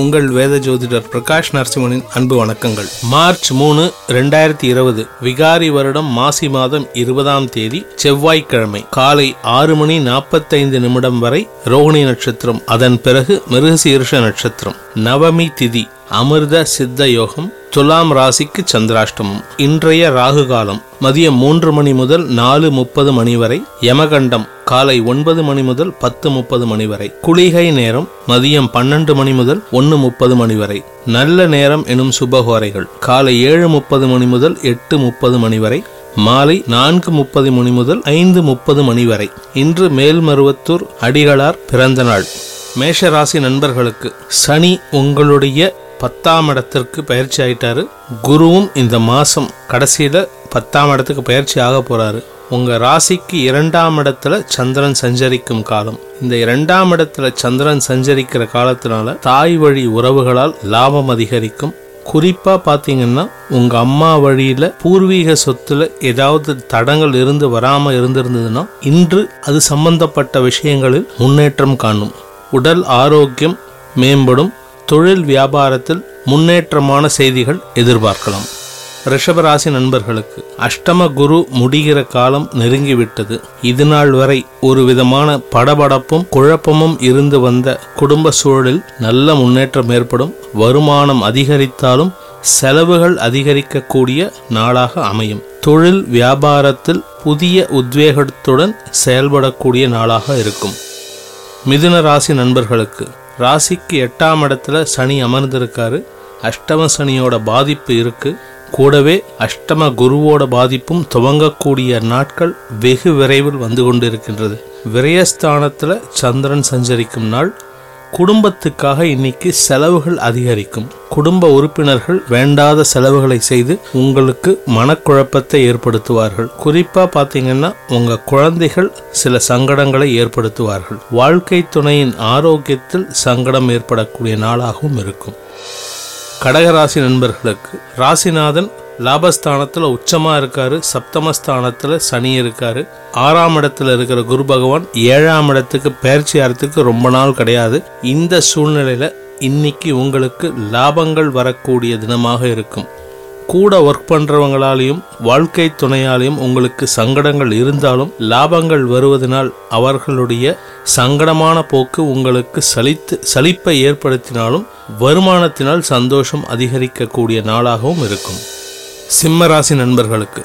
உங்கள் வேத ஜோதிடர் பிரகாஷ் நரசிம்மனின் அன்பு வணக்கங்கள். மார்ச் மூணு ரெண்டாயிரத்தி இருபது விகாரி வருடம் மாசி மாதம் இருபதாம் தேதி செவ்வாய்க்கிழமை காலை ஆறு மணி நாற்பத்தைந்து நிமிடம் வரை ரோஹிணி நட்சத்திரம். அதன் பிறகு மிருகசீர்ஷ நட்சத்திரம். நவமி திதி அமிர்த சித்த யோகம் துலாம் ராசிக்கு சந்திராஷ்டமம். இன்றைய ராகு காலம் மதியம் மூன்று மணி முதல் நாலு முப்பது மணி வரை யமகண்டம் காலை ஒன்பது மணி முதல் பத்து முப்பது மணி வரை. குளிகை நேரம் மதியம் பன்னெண்டு மணி முதல் ஒன்று முப்பது மணி வரை. நல்ல நேரம் எனும் சுபகோரைகள். காலை ஏழு முப்பது மணி முதல் எட்டு முப்பது மணி வரை. மாலை நான்கு முப்பது மணி முதல் ஐந்து முப்பது மணி வரை. இன்று மேல்மருவத்தூர் அடிகளார் பிறந்த நாள். மேஷராசி நண்பர்களுக்கு சனி உங்களுடைய பத்தாம் இடத்திற்கு பயிற்சி ஆயிட்டாரு. குருவும் இந்த மாசம் கடைசியில பத்தாம் இடத்துக்கு பயிற்சி ஆக போகிறாரு உங்கள் ராசிக்கு இரண்டாம் இடத்துல சந்திரன் சஞ்சரிக்கும் காலம். இந்த இரண்டாம் இடத்துல சந்திரன் சஞ்சரிக்கிற காலத்தினால தாய் வழி உறவுகளால் லாபம் அதிகரிக்கும். குறிப்பாக பார்த்தீங்கன்னா உங்கள் அம்மா வழியில் பூர்வீக சொத்தில் ஏதாவது தடங்கள் இருந்து வராமல் இருந்திருந்ததுன்னா இன்று அது சம்பந்தப்பட்ட விஷயங்களில் முன்னேற்றம் காணும். உடல் ஆரோக்கியம் மேம்படும். தொழில் வியாபாரத்தில் முன்னேற்றமான செய்திகள் எதிர்பார்க்கலாம். ரிஷபராசி நண்பர்களுக்கு அஷ்டம குரு முடிகிற காலம் நெருங்கிவிட்டது. இது நாள் வரை ஒரு விதமான படபடப்பும் குழப்பமும் இருந்து வந்த குடும்ப சூழலில் நல்ல முன்னேற்றம் ஏற்படும். வருமானம் அதிகரித்தாலும் செலவுகள் அதிகரிக்கக்கூடிய நாளாக அமையும். தொழில் வியாபாரத்தில் புதிய உத்வேகத்துடன் செயல்படக்கூடிய நாளாக இருக்கும். மிதுன ராசி நண்பர்களுக்கு ராசிக்கு எட்டாம் இடத்துல சனி அமர்ந்திருக்காரு. அஷ்டம சனியோட பாதிப்பு இருக்கு. கூடவே அஷ்டம குருவோட பாதிப்பும் துவங்கக்கூடிய நாட்கள் வெகு விரைவில் வந்து கொண்டிருக்கின்றது. விரயஸ்தானத்தில் சந்திரன் சஞ்சரிக்கும் நாள். குடும்பத்துக்காக இன்னைக்கு செலவுகள் அதிகரிக்கும். குடும்ப உறுப்பினர்கள் வேண்டாத செலவுகளை செய்து உங்களுக்கு மனக்குழப்பத்தை ஏற்படுத்துவார்கள். குறிப்பா பாத்தீங்கன்னா உங்க குழந்தைகள் சில சங்கடங்களை ஏற்படுத்துவார்கள். வாழ்க்கை துணையின் ஆரோக்கியத்தில் சங்கடம் ஏற்படக்கூடிய நாளாகவும் இருக்கும். கடகராசி நண்பர்களுக்கு ராசிநாதன் லாபஸ்தானத்தில் உச்சமாக இருக்காரு சப்தமஸ்தானத்தில் சனி இருக்காரு. ஆறாம் இடத்துல இருக்கிற குரு பகவான் ஏழாம் இடத்துக்கு பயிற்சியாரத்துக்கு ரொம்ப நாள் கிடையாது. இந்த சூழ்நிலையில் இன்னைக்கு உங்களுக்கு லாபங்கள் வரக்கூடிய தினமாக இருக்கும். கூட ஒர்க் பண்றவங்களாலையும் வாழ்க்கை துணையாலையும் உங்களுக்கு சங்கடங்கள் இருந்தாலும் லாபங்கள் வருவதனால் அவர்களுடைய சங்கடமான போக்கு உங்களுக்கு சலித்து சலிப்பை ஏற்படுத்தினாலும் வருமானத்தினால் சந்தோஷம் அதிகரிக்கக்கூடிய நாளாகவும் இருக்கும். சிம்மராசி நண்பர்களுக்கு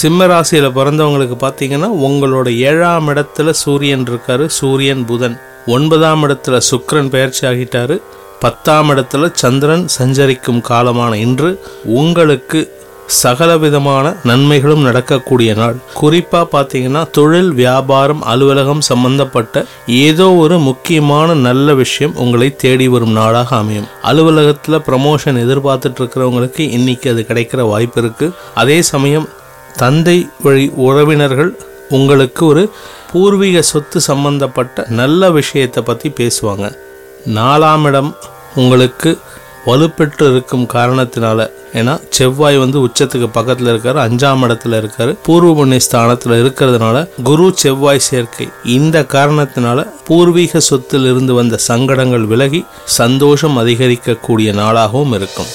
சிம்மராசியில் பிறந்தவங்களுக்கு பார்த்தீங்கன்னா உங்களோட ஏழாம் இடத்துல சூரியன் இருக்காரு. சூரியன் புதன் ஒன்பதாம் இடத்துல சுக்கரன் பயிற்சி ஆகிட்டாரு. பத்தாம் இடத்துல சந்திரன் சஞ்சரிக்கும் காலமான இன்று உங்களுக்கு சகல விதமான நன்மைகளும் நடக்கக்கூடிய நாள். குறிப்பா பாத்தீங்கன்னா தொழில் வியாபாரம் அலுவலகம் சம்பந்தப்பட்ட ஏதோ ஒரு முக்கியமான நல்ல விஷயம் உங்களை தேடி வரும் நாளாக அமையும். அலுவலகத்துல ப்ரமோஷன் எதிர்பார்த்துட்டு இருக்கிறவங்களுக்கு இன்னைக்கு அது கிடைக்கிற வாய்ப்பு இருக்கு. அதே சமயம் தந்தை வழி உறவினர்கள் உங்களுக்கு ஒரு பூர்வீக சொத்து சம்பந்தப்பட்ட நல்ல விஷயத்தை பற்றி பேசுவாங்க. நாலாம் இடம் உங்களுக்கு வலுப்பெற்று இருக்கும் காரணத்தினால. ஏன்னா செவ்வாய் வந்து உச்சத்துக்கு பக்கத்தில் இருக்காரு அஞ்சாம் இடத்துல இருக்காரு. பூர்வ புண்ணிய ஸ்தானத்தில் இருக்கிறதுனால குரு செவ்வாய் சேர்க்கை. இந்த காரணத்தினால பூர்வீக சொத்தில் இருந்து வந்த சங்கடங்கள் விலகி சந்தோஷம் அதிகரிக்கக்கூடிய நாளாகவும் இருக்கும்.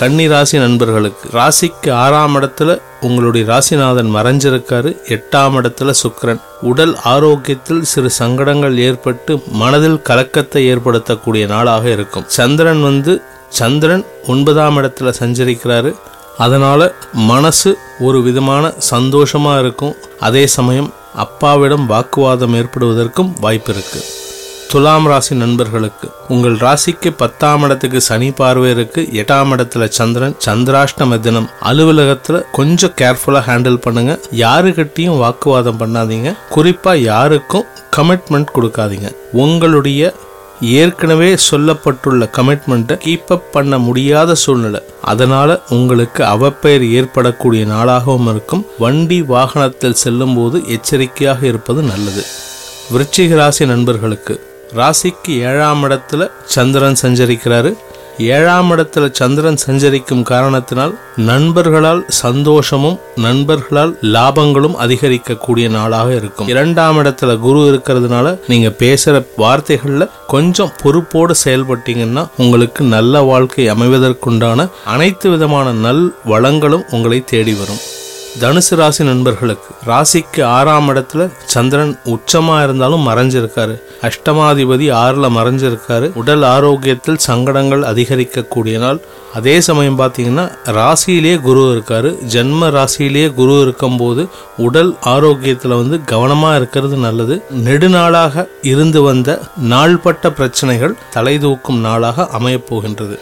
கன்னி ராசி நண்பர்களுக்கு. ராசிக்கு ஆறாம் இடத்துல உங்களுடைய ராசிநாதன் மறைஞ்சிருக்காரு. எட்டாம் இடத்துல சுக்கரன். உடல் ஆரோக்கியத்தில் சிறு சங்கடங்கள் ஏற்பட்டு மனதில் கலக்கத்தை ஏற்படுத்தக்கூடிய நாளாக இருக்கும். சந்திரன் வந்து சந்திரன் ஒன்பதாம் இடத்துல சஞ்சரிக்கிறாரு. அதனால மனசு ஒரு விதமான சந்தோஷமா இருக்கும். அதே சமயம் அப்பாவிடம் வாக்குவாதம் ஏற்படுவதற்கும் வாய்ப்பு இருக்குது துலாம் ராசி நண்பர்களுக்கு உங்கள் ராசிக்கு பத்தாம் இடத்துக்கு சனி பார்வை இருக்கு எட்டாம் இடத்துல சந்திரன் சந்திராஷ்டம தினம் அலுவலகத்துல கொஞ்சம் கேர்ஃபுல்லா ஹேண்டில் பண்ணுங்க. யாருக்கிட்டையும் வாக்குவாதம் பண்ணாதீங்க. குறிப்பா யாருக்கும் கமிட்மெண்ட் கொடுக்காதீங்க. உங்களுடைய ஏற்கனவே சொல்லப்பட்டுள்ள கமிட்மெண்ட்டை கீப் அப் பண்ண முடியாத சூழ்நிலை. அதனால உங்களுக்கு அவப்பெயர் ஏற்படக்கூடிய நாளாகவும் இருக்கும். வண்டி வாகனத்தில் செல்லும்போது எச்சரிக்கையாக இருப்பது நல்லது. விருச்சிக ராசி நண்பர்களுக்கு ராசிக்கு ஏழாம் இடத்துல சந்திரன் சஞ்சரிக்கிறாரு. ஏழாம் இடத்துல சந்திரன் சஞ்சரிக்கும் காரணத்தினால் நண்பர்களால் சந்தோஷமும் நண்பர்களால் லாபங்களும் அதிகரிக்கக்கூடிய நாளாக இருக்கும். இரண்டாம் இடத்துல குரு இருக்கிறதுனால நீங்க பேசுற வார்த்தைகள்ல கொஞ்சம் பொறுப்போடு செயல்பட்டீங்கன்னா உங்களுக்கு நல்ல வாழ்க்கை அமைவதற்குண்டான அனைத்து விதமான நல் வளங்களும் உங்களை தேடி வரும். தனுசு ராசி நண்பர்களுக்கு ராசிக்கு ஆறாம் இடத்துல சந்திரன் உச்சமா இருந்தாலும் மறைஞ்சிருக்காரு. அஷ்டமாதிபதி ஆறுல மறைஞ்சிருக்காரு. உடல் ஆரோக்கியத்தில் சங்கடங்கள் அதிகரிக்கக்கூடிய நாள் அதே சமயம் பார்த்தீங்கன்னா ராசியிலேயே குரு இருக்காரு. ஜென்ம ராசியிலேயே குரு இருக்கும்போது உடல் ஆரோக்கியத்தில் வந்து கவனமாக இருக்கிறது நல்லது. நெடுநாளாக இருந்து வந்த நாள்பட்ட பிரச்சனைகள் தலை தூக்கும் நாளாக அமையப்போகின்றது.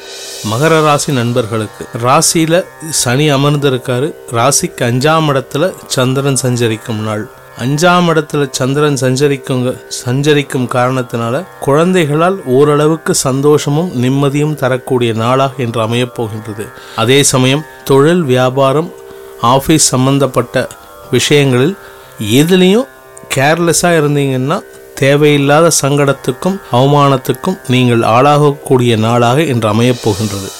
மகர ராசி நண்பர்களுக்கு ராசியில சனி அமர்ந்திருக்காரு. ராசிக்கு அஞ்சாம் இடத்துல சந்திரன் சஞ்சரிக்கும் நாள். அஞ்சாம் இடத்துல சந்திரன் சஞ்சரிக்கும் சஞ்சரிக்கும் காரணத்தினால குழந்தைகளால் ஓரளவுக்கு சந்தோஷமும் நிம்மதியும் தரக்கூடிய நாளாக என்று அமையப் போகின்றது. அதே சமயம் தொழில் வியாபாரம் ஆஃபீஸ் சம்பந்தப்பட்ட விஷயங்களில் எதுலேயும் கேர்லெஸ்ஸாக இருந்தீங்கன்னா தேவையில்லாத சங்கடத்துக்கும் அவமானத்துக்கும் நீங்கள் ஆளாகக்கூடிய நாளாக இன்று அமையப் போகின்றது.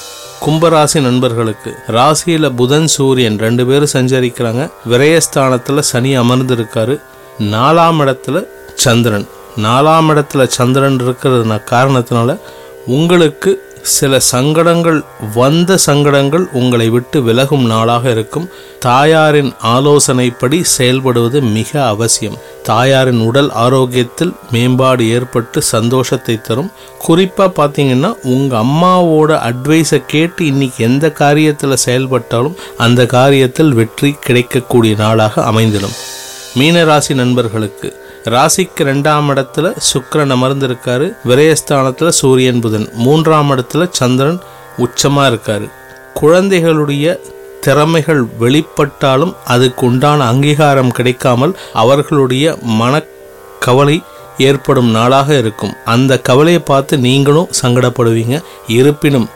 கும்பராசி நண்பர்களுக்கு ராசியில புதன் சூரியன் ரெண்டு பேரும் சஞ்சரிக்கிறாங்க. விரயஸ்தானத்துல சனி அமர்ந்திருக்காரு. நாலாம் இடத்துல சந்திரன். நாலாம் இடத்துல சந்திரன் இருக்கிறது காரணத்தினால உங்களுக்கு சில சங்கடங்கள் வந்த சங்கடங்கள் உங்களை விட்டு விலகும் நாளாக இருக்கும். தாயாரின் ஆலோசனைப்படி செயல்படுவது மிக அவசியம். தாயாரின் உடல் ஆரோக்கியத்தில் மேம்பாடு ஏற்பட்டு சந்தோஷத்தை தரும். குறிப்பாக பார்த்தீங்கன்னா உங்கள் அம்மாவோட அட்வைஸை கேட்டு இன்னைக்கு எந்த காரியத்தில் செயல்பட்டாலும் அந்த காரியத்தில் வெற்றி கிடைக்கக்கூடிய நாளாக அமைந்திடும். மீனராசி நண்பர்களுக்கு ராசிக்கு ரெண்டாம் இடத்துல சுக்கரன் அமர்ந்திருக்காரு. விரயஸ்தானத்தில் சூரியன் புதன். மூன்றாம் இடத்துல சந்திரன் உச்சமாக இருக்காரு. குழந்தைகளுடைய திறமைகள் வெளிப்பட்டாலும் அதுக்கு உண்டான அங்கீகாரம் கிடைக்காமல் அவர்களுடைய மனக்கவலை ஏற்படும் நாளாக இருக்கும். அந்த கவலையை பார்த்து நீங்களும் சங்கடப்படுவீங்க. இருப்பினும்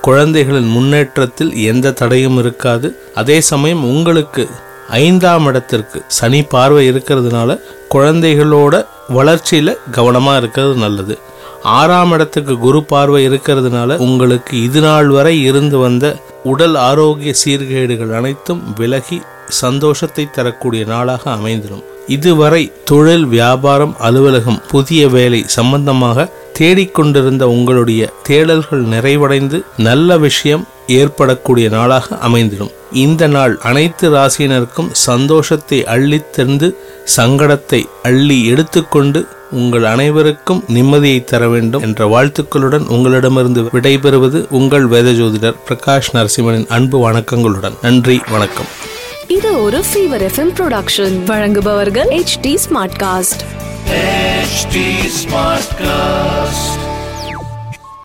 குழந்தைகளின் முன்னேற்றத்தில் எந்த தடையும் இருக்காது. அதே சமயம் உங்களுக்கு ஐந்தாம் இடத்திற்கு சனி பார்வை இருக்கிறதுனால குழந்தைகளோட வளர்ச்சியில் கவனமாக இருக்கிறது நல்லது. ஆறாம் இடத்துக்கு குரு பார்வை இருக்கிறதுனால உங்களுக்கு இது நாள் வரை இருந்து வந்த உடல் ஆரோக்கிய சீர்கேடுகள் அனைத்தும் விலகி சந்தோஷத்தை தரக்கூடிய நாளாக அமைந்திடும் இதுவரை தொழில் வியாபாரம் அலுவலகம் புதிய வேலை சம்பந்தமாக தேடிக்கொண்டிருந்த உங்களுடைய தேடல்கள் நிறைவடைந்து நல்ல விஷயம் ஏற்படக்கூடிய நாளாக அமைந்திடும். இந்த நாள் அனைத்து ராசியினருக்கும் சந்தோஷத்தை அள்ளித் தந்து சங்கடத்தை அள்ளி எடுத்துக்கொண்டு உங்கள் அனைவருக்கும் நிம்மதியை தர வேண்டும் என்ற வாழ்த்துக்களுடன் உங்களிடமிருந்து விடைபெறுவது உங்கள் வேத ஜோதிடர் பிரகாஷ் நரசிம்மனின் அன்பு வணக்கங்களுடன். நன்றி வணக்கம். இது ஒரு ஃபீவர் எஃப்எம் ப்ரொடக்ஷன் வழங்குபவர்கள் H D Smart Cast H Smart Cast.